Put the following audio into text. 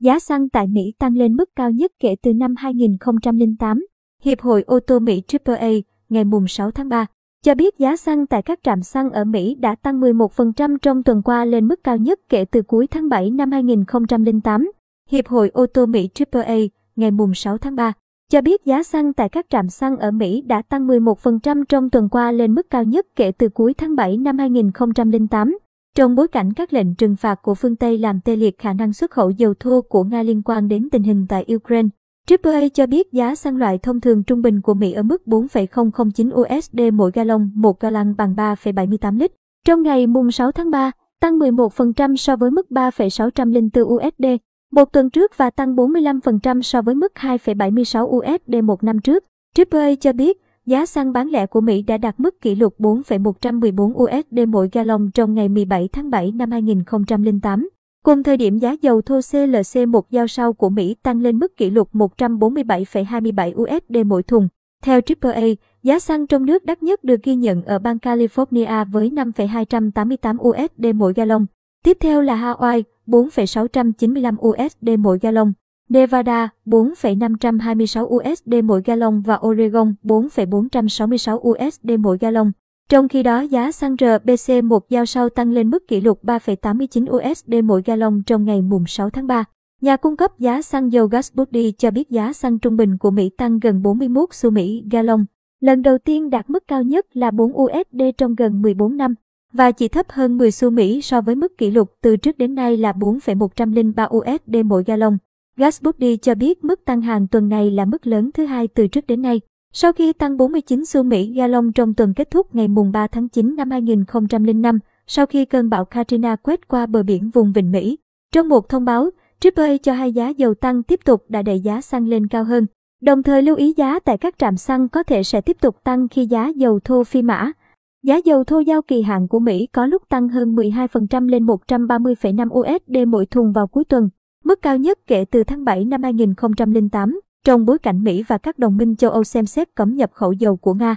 giá xăng tại Mỹ tăng lên mức cao nhất kể từ năm 2008. Hiệp hội ô tô Mỹ AAA ngày 6 tháng 3 cho biết giá xăng tại các trạm xăng ở Mỹ đã tăng 11% trong tuần qua lên mức cao nhất kể từ cuối tháng 7 năm 2008. Hiệp hội ô tô Mỹ AAA ngày 6 tháng 3 cho biết giá xăng tại các trạm xăng ở Mỹ đã tăng 11% trong tuần qua lên mức cao nhất kể từ cuối tháng 7 năm 2008. Trong bối cảnh các lệnh trừng phạt của phương Tây làm tê liệt khả năng xuất khẩu dầu thô của Nga liên quan đến tình hình tại Ukraine, AAA cho biết giá xăng loại thông thường trung bình của Mỹ ở mức 4,009 USD mỗi gallon, một gallon bằng 3,78 lít. Trong ngày mùng 6 tháng 3, tăng 11% so với mức 3,604 USD một tuần trước và tăng 45% so với mức 2,76 USD một năm trước. AAA cho biết, giá xăng bán lẻ của Mỹ đã đạt mức kỷ lục 4,114 USD mỗi gallon trong ngày 17 tháng 7 năm 2008. Cùng thời điểm giá dầu thô CLC một giao sau của Mỹ tăng lên mức kỷ lục 147,27 USD mỗi thùng. Theo AAA, giá xăng trong nước đắt nhất được ghi nhận ở bang California với 5,288 USD mỗi gallon. Tiếp theo là Hawaii, 4,695 USD mỗi gallon. Nevada 4,526 USD mỗi gallon và Oregon 4,466 USD mỗi gallon. Trong khi đó giá xăng RBC một giao sau tăng lên mức kỷ lục 3,89 USD mỗi gallon trong ngày mùng 6 tháng 3. Nhà cung cấp giá xăng dầu Gasbody cho biết giá xăng trung bình của Mỹ tăng gần 41 xu Mỹ gallon. Lần đầu tiên đạt mức cao nhất là 4 USD trong gần 14 năm và chỉ thấp hơn 10 xu Mỹ so với mức kỷ lục từ trước đến nay là 4,103 USD mỗi gallon. Gasbody cho biết mức tăng hàng tuần này là mức lớn thứ hai từ trước đến nay. Sau khi tăng 49 xu Mỹ gallon trong tuần kết thúc ngày mùng 3 tháng 9 năm 2005, sau khi cơn bão Katrina quét qua bờ biển vùng Vịnh Mỹ. Trong một thông báo, AAA cho hai giá dầu tăng tiếp tục đã đẩy giá xăng lên cao hơn. Đồng thời lưu ý giá tại các trạm xăng có thể sẽ tiếp tục tăng khi giá dầu thô phi mã. Giá dầu thô giao kỳ hạn của Mỹ có lúc tăng hơn 12% lên 130,5 USD mỗi thùng vào cuối tuần, mức cao nhất kể từ tháng 7 năm 2008 trong bối cảnh Mỹ và các đồng minh châu Âu xem xét cấm nhập khẩu dầu của Nga.